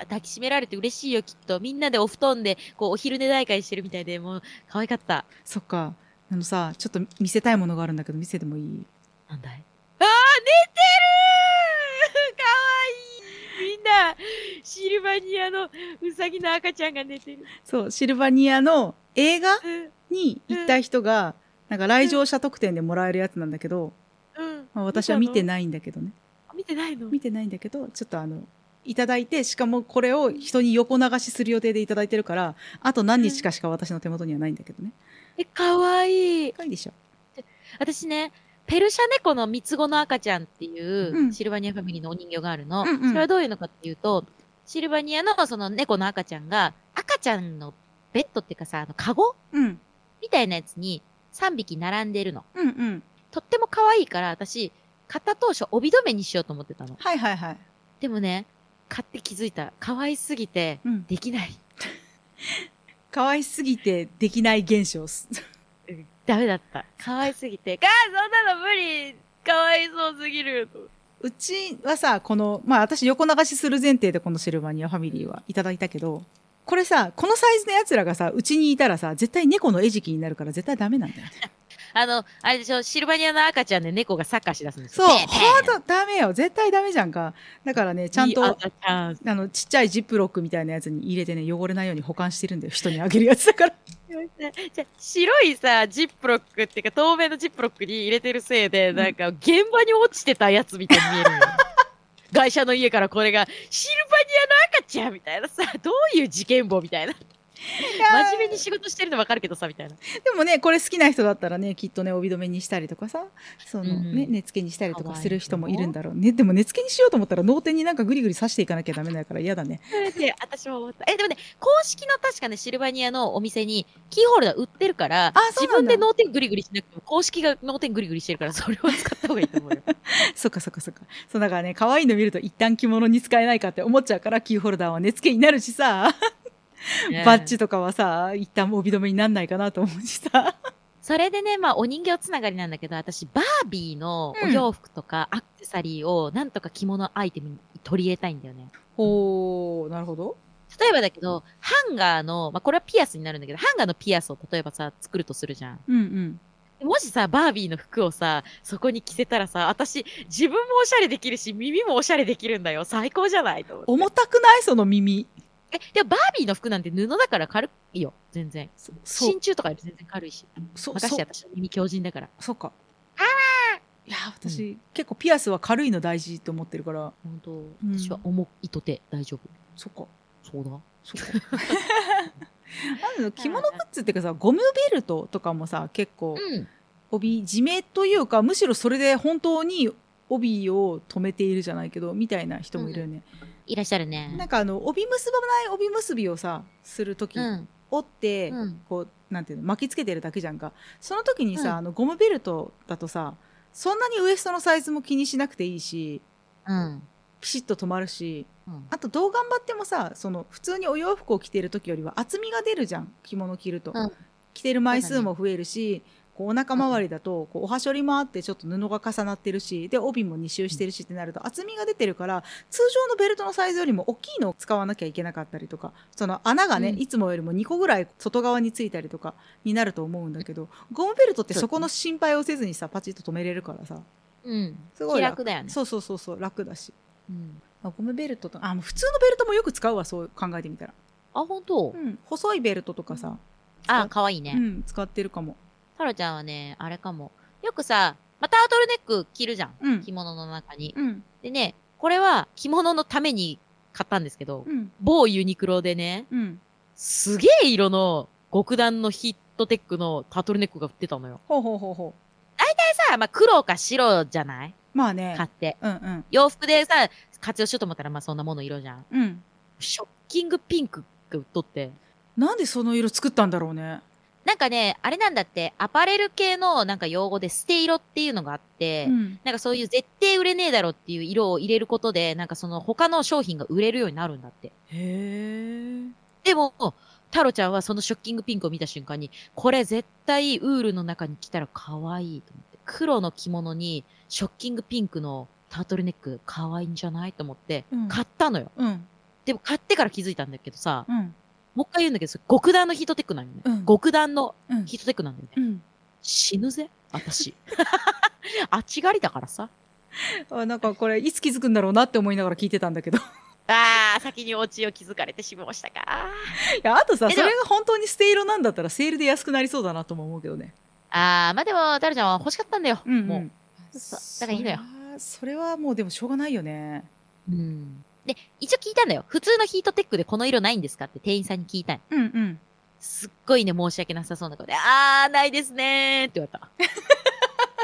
抱きしめられて嬉しいよ、きっと。みんなでお布団で、こう、お昼寝大会してるみたいで、もう、可愛かった。そっかあのさちょっと見せたいものがあるんだけど見せてもいい？なんだいあー、寝てるかわいいみんな、シルバニアのうさぎの赤ちゃんが寝てる。そうシルバニアの映画うん、に行った人がなんか来場者特典でもらえるやつなんだけど、うん。まあ、私は見てい。ないんだけどね見てないの？見てないんだけどちょっとあのいただいてしかもこれを人に横流しする予定でいただいてるからあと何日かしか私の手元にはないんだけどねえ、かわいい。高いでしょ私ね、ペルシャ猫の三つ子の赤ちゃんっていう、うんシルバニアファミリーのお人形があるの。うんうんそれはどういうのかっていうと、シルバニアのその猫の赤ちゃんが、赤ちゃんのベッドっていうかさ、あの、カゴうんみたいなやつに3匹並んでるの。うんうん。とっても可愛いから、私、買った当初帯留めにしようと思ってたの。はいはいはい。でもね、買って気づいた。可愛すぎて、うん。できない。可愛すぎてできない現象ダメだった。可愛すぎて、あーそんなの無理可愛そうすぎるうちはさ、この、まあ私横流しする前提でこのシルバニアファミリーはいただいたけど、これさ、このサイズのやつらがさ、うちにいたらさ、絶対猫の餌食になるから絶対ダメなんだよね。あの、あれでしょ、シルバニアの赤ちゃんで猫がサッカーしだすんですそう、よ。ほんとダメよ。絶対ダメじゃんか。だからね、ちゃんと。あの、ちっちゃいジップロックみたいなやつに入れてね、汚れないように保管してるんだよ。人にあげるやつだから。じゃ白いさ、ジップロックっていうか透明のジップロックに入れてるせいで、なんか現場に落ちてたやつみたいに見えるのよ。会社の家からこれが、シルバニアの赤ちゃんみたいなさ、どういう事件簿みたいな。真面目に仕事してるの分かるけどさ、みたいな。でもね、これ好きな人だったらね、きっとね、帯留めにしたりとかさ、そのうんね、根付けにしたりとかする人もいるんだろうね。でも根付けにしようと思ったら、脳天になんかグリグリ刺していかなきゃダメだから嫌だね。それで、私も思った。え、でもね、公式の確かね、シルバニアのお店にキーホルダー売ってるから、自分で脳天グリグリしなくても、公式が脳天グリグリしてるから、それを使った方がいいと思うよ。そっかそっかそっか。そうだからね、可愛いの見ると一旦着物に使えないかって思っちゃうから、キーホルダーは根付けになるしさ、バッジとかはさ、一旦帯留めになんないかなと思うしさ。それでね、まあ、お人形つながりなんだけど、私、バービーのお洋服とかアクセサリーを、なんとか着物アイテムに取り入れたいんだよね。ほー、なるほど。例えばだけど、ハンガーの、まあ、これはピアスになるんだけど、ハンガーのピアスを例えばさ、作るとするじゃん。うんうん。もしさ、バービーの服をさ、そこに着せたらさ、私、自分もおしゃれできるし、耳もおしゃれできるんだよ。最高じゃないと思って。重たくない？その耳。え、でもバービーの服なんて布だから軽いよ。全然。真鍮とかより全然軽いし。そ任して私、耳強靭だから。そっか。いや、私、結構ピアスは軽いの大事と思ってるから、本当、ん私は重いとて大丈夫。そっか。そうだ。そっか。あの着物グッズっていうかさ、ゴムベルトとかもさ、結構、うん。帯締めというか、むしろそれで本当に帯を止めているじゃないけど、みたいな人もいるよね。いらっしゃるね。なんかあの、帯結ばない帯結びをさ、するとき、うん。折って、うん。こう、なんていうの、巻きつけてるだけじゃんか。その時にさ、うんあの、ゴムベルトだとさ、そんなにウエストのサイズも気にしなくていいし、うん。ピシッと止まるし、うんあとどう頑張ってもさ、その普通にお洋服を着てる時よりは厚みが出るじゃん、着物着ると。うん着てる枚数も増えるし、こうお腹周りだと、こうおはしょりもあってちょっと布が重なってるし、で、帯も2周してるしってなると厚みが出てるから、通常のベルトのサイズよりも大きいのを使わなきゃいけなかったりとか、その穴がね、うんいつもよりも2個ぐらい外側についたりとかになると思うんだけど、ゴムベルトってそこの心配をせずにさ、パチッと止めれるからさ、うん。すごい気楽だよね。そうそうそうそう、楽だし。うん。あゴムベルトと、あ、もう普通のベルトもよく使うわ、そう考えてみたら。あ、本当？う。ん、細いベルトとかさ、あ、かわいいうね。ん、使ってるかも。タロちゃんはね、あれかも。よくさ、まあ、タートルネック着るじゃん。うん着物の中に。うん、でね、これは着物のために買ったんですけど、うん、某ユニクロでね、うん。すげえ色の極暖のヒットテックのタートルネックが売ってたのよ。ほうほうほうほでさ、まあ、黒か白じゃない？うまあね買。って。うんうん。洋服でさ、活用しようと思ったら、まあ、そんなもの色じゃん。うん。ショッキングピンクが売っとって。なんでその色作ったんだろうね。なんかね、あれなんだって、アパレル系のなんか用語で捨て色っていうのがあって、うん。なんかそういう絶対売れねえだろっていう色を入れることで、なんかその他の商品が売れるようになるんだって。へえ。でも、タロちゃんはそのショッキングピンクを見た瞬間に、これ絶対ウールの中に着たら可愛いと思って。黒の着物にショッキングピンクのタートルネック可愛いんじゃないと思って、うん買ったのよ。うん。でも買ってから気づいたんだけどさ、うん。もう一回言うんだけど、極暖のヒートテックなんよね。うん極暖のうん。ヒートテックなんだよね。うん。死ぬぜ、私。あっちがりだからさ。あ、なんかこれ、いつ気づくんだろうなって思いながら聞いてたんだけど。いあー、先にオチを気づかれてしまいましたか。や、あとさ、それが本当に捨て色なんだったら、セールで安くなりそうだなとも思うけどね。あー、まあでも、タルちゃんは欲しかったんだよ。うん、もう。うん。そうだからいいのよ。それはもうでもしょうがないよね。うん。で、一応聞いたんだよ。普通のヒートテックでこの色ないんですかって店員さんに聞いたんうんうん。すっごいね、申し訳なさそうな顔で、あー、ないですねーって言われた。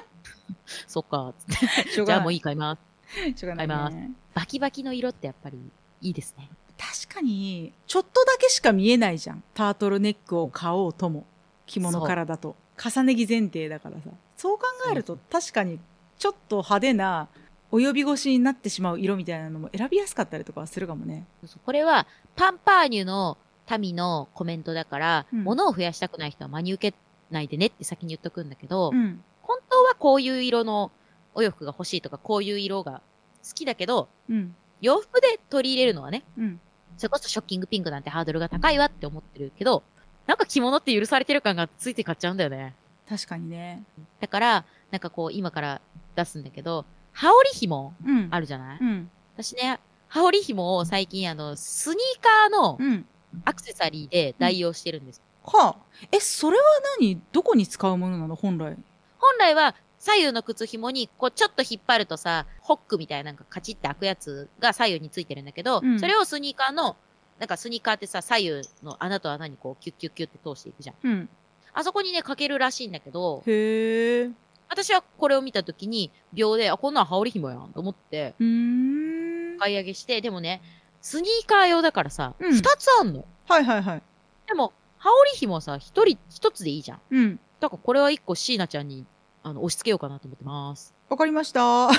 そっか、つって。じゃあもういい買います。しょうがない、買いね。バキバキの色ってやっぱりいいですね。確かに、ちょっとだけしか見えないじゃん。タートルネックを買おうとも。着物からだと。重ね着前提だからさそう考えると確かにちょっと派手な及び腰になってしまう色みたいなのも選びやすかったりとかはするかもね。これはパンパーニュの民のコメントだから、うん。物を増やしたくない人は真に受けないでねって先に言っとくんだけど、うん。本当はこういう色のお洋服が欲しいとか、こういう色が好きだけど、うん。洋服で取り入れるのはね、うん。それこそショッキングピンクなんてハードルが高いわって思ってるけど、なんか着物って許されてる感がついて買っちゃうんだよね。確かにね。だから、なんかこう今から出すんだけど、羽織紐うん。あるじゃない、うん。私ね、羽織紐を最近あの、スニーカーのうん。アクセサリーで代用してるんです。はあ。えそれは何？どこに使うものなの？本来。本来は左右の靴紐にこうちょっと引っ張るとさ、ホックみたいななんかカチッて開くやつが左右についてるんだけど、うん。それをスニーカーの、なんかスニーカーってさ、左右の穴と穴にこうキュッキュッキュッって通していくじゃん。うん。あそこにね、かけるらしいんだけど、へえ。う私はこれを見たときに、秒で、あ、こんなん羽織紐やんと思って、ーん買い上げして、でもね、スニーカー用だからさ、うん二、つあんの。はいはいはいでも、羽織紐はさ、一人、一つでいいじゃん。うんだからこれは一個椎名ちゃんに、あの、押し付けようかなと思ってます。わかりました。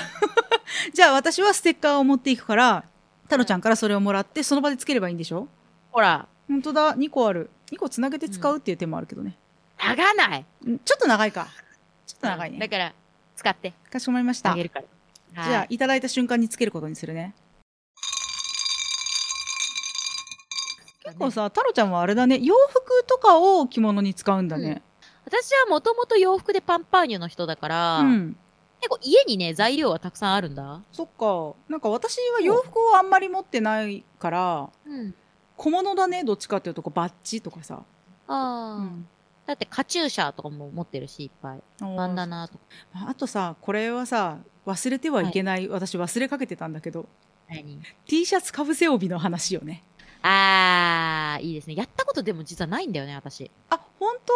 じゃあ私はステッカーを持っていくから、タロちゃんからそれをもらって、その場でつければいいんでしょ？ほら、本当だ、2個ある。2個つなげて使うっていう手もあるけどね。長ない。んちょっと長いか。と長いね。だから、使ってかしこまりました。じあげるから。ゃあはい、いただいた瞬間につけることにするね。結構さ、タロちゃんはあれだね、洋服とかを着物に使うんだね。私はもともと洋服でパンパーニュの人だから、うん。結構家にね、材料はたくさんあるんだ。そっか。なんか私は洋服をあんまり持ってないから、うん。小物だね、どっちかっていうと、こうバッジとかさ。ああ、うんだってカチューシャとかも持ってるし、いっぱい。バンダナとか。あとさこれはさ忘れてはいけない、私忘れかけてたんだけど何？T シャツかぶせ帯の話よねあー、いいですね。やったことでも実はないんだよね、私。あ本当、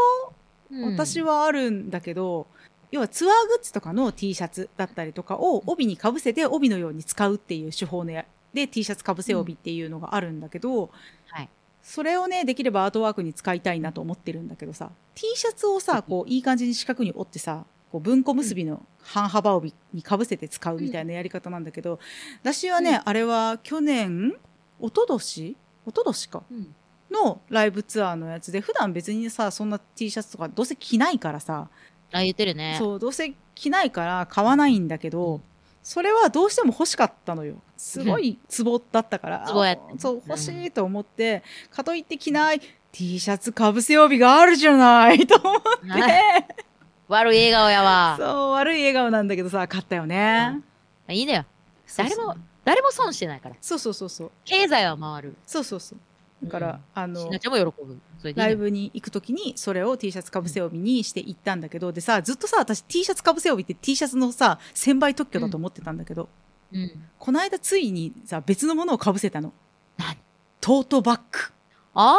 うん私はあるんだけど要はツアーグッズとかの T シャツだったりとかを帯にかぶせて帯のように使うっていう手法のやで T シャツかぶせ帯っていうのがあるんだけど、はい。それをねできればアートワークに使いたいなと思ってるんだけどさ T シャツをさこういい感じに四角に折ってさこう文庫結びの半幅帯にかぶせて使うみたいなやり方なんだけど、私はね、うんあれは去年一昨年一昨年かうん。のライブツアーのやつで普段別にさそんな T シャツとかどうせ着ないからさ、あ、言ってるね。そうどうせ着ないから買わないんだけど、それはどうしても欲しかったのよ。すごいツボだったから、そう欲しいと思って、かといって着ない T シャツかぶせ帯があるじゃない と思って。悪い笑顔やわ。そう悪い笑顔なんだけどさ買ったよね、いいのよ。誰も、誰も損してないから。そうそうそうそう。経済は回る。そうそうそう。だから、うん。あのしなちゃんも喜ぶ。ライブに行くときにそれを T シャツかぶせ帯にして行ったんだけどでさずっとさ私 T シャツかぶせ帯って T シャツのさ1000倍特許だと思ってたんだけど、うん。この間ついにさ別のものをかぶせたの。何トートバッグ。あ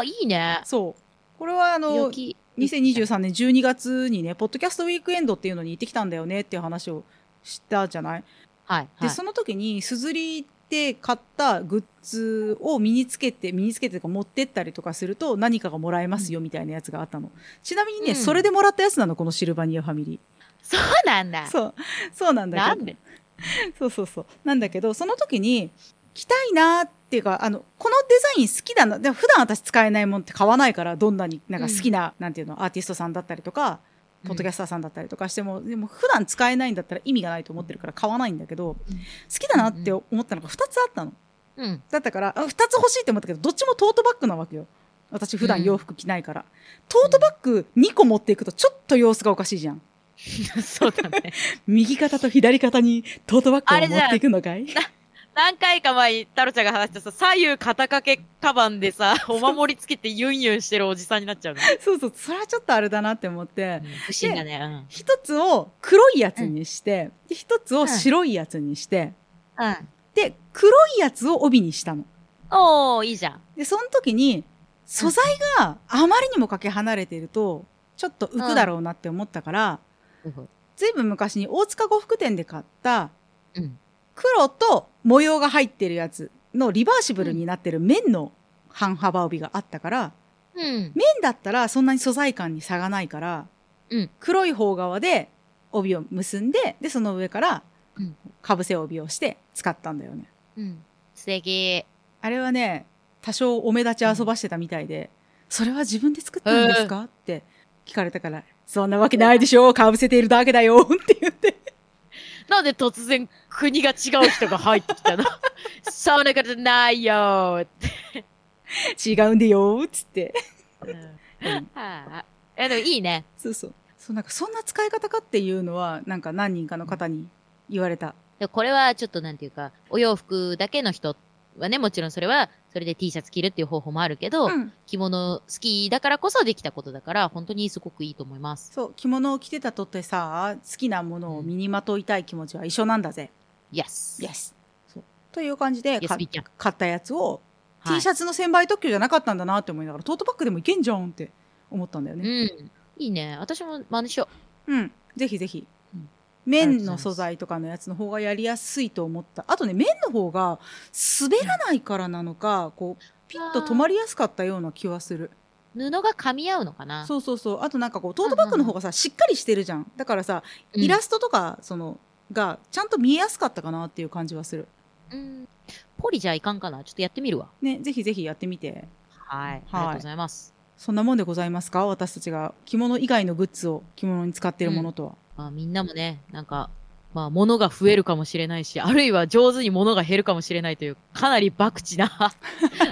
ー、いいね。そう。これはあの良き2023年12月にねポッドキャストウィークエンドっていうのに行ってきたんだよねっていう話をしたじゃない？はい。で、はい。その時にすずりで買ったグッズを身につけて身につけてとか持ってったりとかすると何かがもらえますよみたいなやつがあったの。ちなみにね、うん。それでもらったやつなのこのシルバニアファミリそうなんだ。ー。そう。そうなんだけど。なんで？そうそうそう。なんだけどその時に着たいなーっていうかあのこのデザイン好きだな。でも普段私使えないもんって買わないからどんなになんか好きな、なんていうのアーティストさんだったりとかポッドキャスターさんだったりとかしても、でも普段使えないんだったら意味がないと思ってるから買わないんだけど、好きだなって思ったのが2つあったの。うん。だったから、あ2つ欲しいって思ったけど、どっちもトートバッグなわけよ。私普段洋服着ないから。トートバッグ2個持っていくとちょっと様子がおかしいじゃん。そうだね。右肩と左肩にトートバッグを持っていくのかい？何回か前にタロちゃんが話したさ、左右肩掛けカバンでさ、お守りつけてユンユンしてるおじさんになっちゃうの。そうそう、それはちょっとあれだなって思って、不審だね。一つを黒いやつにして、で一つを白いやつにして、うん。うん。で、黒いやつを帯にしたの。おー、いいじゃん。で、その時に、素材があまりにもかけ離れていると、ちょっと浮くだろうなって思ったから、ずいぶん昔に大塚呉服店で買ったうん。黒と模様が入ってるやつのリバーシブルになってる綿の半幅帯があったから、うん。綿だったらそんなに素材感に差がないから、うん。黒い方側で帯を結んででその上からうん。かぶせ帯をして使ったんだよね。うん。素敵。あれはね多少お目立ち遊ばしてたみたいで、それは自分で作ったんですか、って聞かれたからそんなわけないでしょかぶせているだけだよって言ってなんで突然国が違う人が入ってきたの？そんなことないよーって。違うんでよっつって。うん。うん。はあ、えでもいいね。そうそう。そうなんかそんな使い方かっていうのはなんか何人かの方に言われた。でこれはちょっとなんていうか、お洋服だけの人はね、もちろんそれは、それで T シャツ着るっていう方法もあるけど、うん着物好きだからこそできたことだから、本当にすごくいいと思います。そう着物を着てたとってさ好きなものを身にまといたい気持ちは一緒なんだぜ、Yes. Yes そうという感じで Yes. 買ったやつを、はい T シャツの1000倍特許じゃなかったんだなって思いながらトートバッグでもいけんじゃんって思ったんだようねん。いいね。私も真似しようん、ぜひぜひ、うん綿の素材とかのやつの方がやりやすいと思った。あとね綿の方が滑らないからなのかこうピッと止まりやすかったような気はする。う。布が噛み合うのかな？そうそうそう。あとなんかこうトートバッグの方がさしっかりしてるじゃん。だからさうん。イラストとかそのがちゃんと見えやすかったかなっていう感じはする。うん。ポリじゃいかんかな？ちょっとやってみるわ。ねぜひぜひやってみて。はい。ありがとうございます。そんなもんでございますか？私たちが着物以外のグッズを着物に使っているものとは、まあ、みんなもね、なんか、まあ、物が増えるかもしれないし、あるいは上手に物が減るかもしれないという、かなり博打な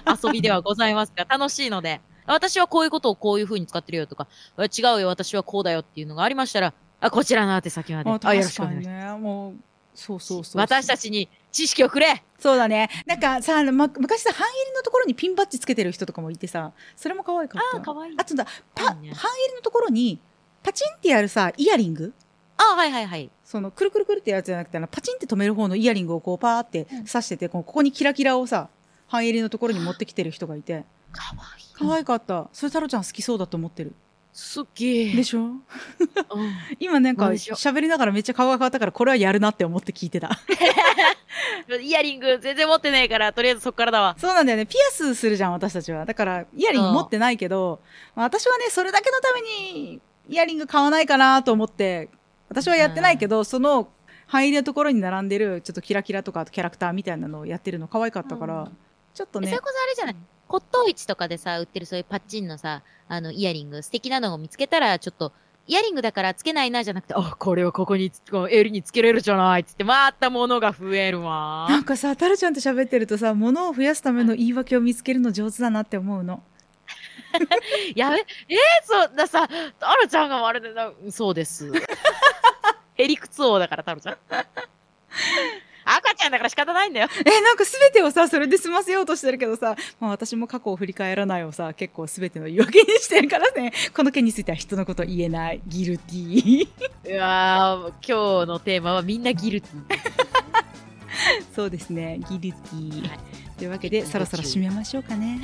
遊びではございますが、楽しいので、私はこういうことをこういう風に使ってるよとか、あ違うよ、私はこうだよっていうのがありましたら、あ、こちらの宛先まで。ああ、よろしくお願いします。ねもうそうそうそう私たちに知識をくれそうだねなんかさ、ま、昔さ半襟のところにピンバッジつけてる人とかもいてさそれも可愛かったあー、かわいい。あとだパいいね半襟のところにパチンってやるさイヤリングあ、はいはいはい。そのくるくるくるってやつじゃなくてあのパチンって止める方のイヤリングをこうパーってうん。刺してて、こうここにキラキラをさ半襟のところに持ってきてる人がいて。かわいい。可愛かった。それ太郎ちゃん好きそうだと思ってる。すっげえ。でしょ？うん。今なんか喋りながらめっちゃ顔が変わったからこれはやるなって思って聞いてた。イヤリング全然持ってないから、とりあえずそっからだわ。そうなんだよね。ピアスするじゃん私たちは。だからイヤリング持ってないけど、まあ私はねそれだけのためにイヤリング買わないかなと思って私はやってないけど、その範囲のところに並んでるちょっとキラキラとかキャラクターみたいなのをやってるの可愛かったから、うん。ちょっとね。それこそあれじゃない？骨董市とかでさ、売ってるそういうパッチンのさ、あの、イヤリング、素敵なのを見つけたら、ちょっと、イヤリングだからつけないな、じゃなくて、あ、これはここに、この襟につけれるじゃないっつって、また物が増えるわ。なんかさタルちゃんと喋ってるとさ物を増やすための言い訳を見つけるの上手だなって思うの。やべ、えー、そうださ、タロちゃんがまるでな、そうです。へりくつ王だから、タロちゃん。赤ちゃんだから仕方ないんだよ。えなんか全てをさそれで済ませようとしてるけどさ、まあ、私も過去を振り返らないをさ結構全ての言い訳にしてるからねこの件については人のこと言えないギルティー うわー今日のテーマはみんなギルティ。そうですねギルティー、はいというわけでそろそろ締めましょうかね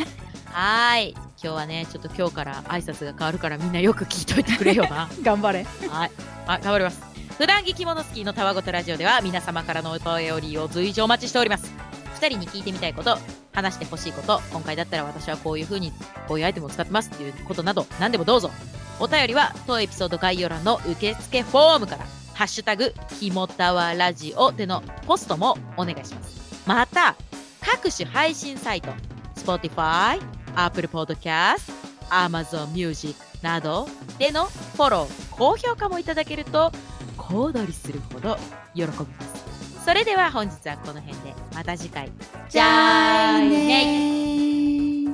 はーい。今日はね、ちょっと今日から挨拶が変わるからみんなよく聞いといてくれよな。頑張れはい。あ、頑張ります。普段着着物スキーのたわごとラジオでは皆様からのお便りを随時お待ちしております。二人に聞いてみたいこと、話してほしいこと、今回だったら私はこういう風に、こういうアイテムを使ってますっていうことなど、何でもどうぞ。お便りは当エピソード概要欄の受付フォームから、ハッシュタグ、ひもたわラジオでのポストもお願いします。また、各種配信サイト、Spotify、Apple Podcast、Amazon Music などでのフォロー、高評価もいただけると、小躍りするほど喜びます。それでは本日はこの辺で。また次回。じゃあね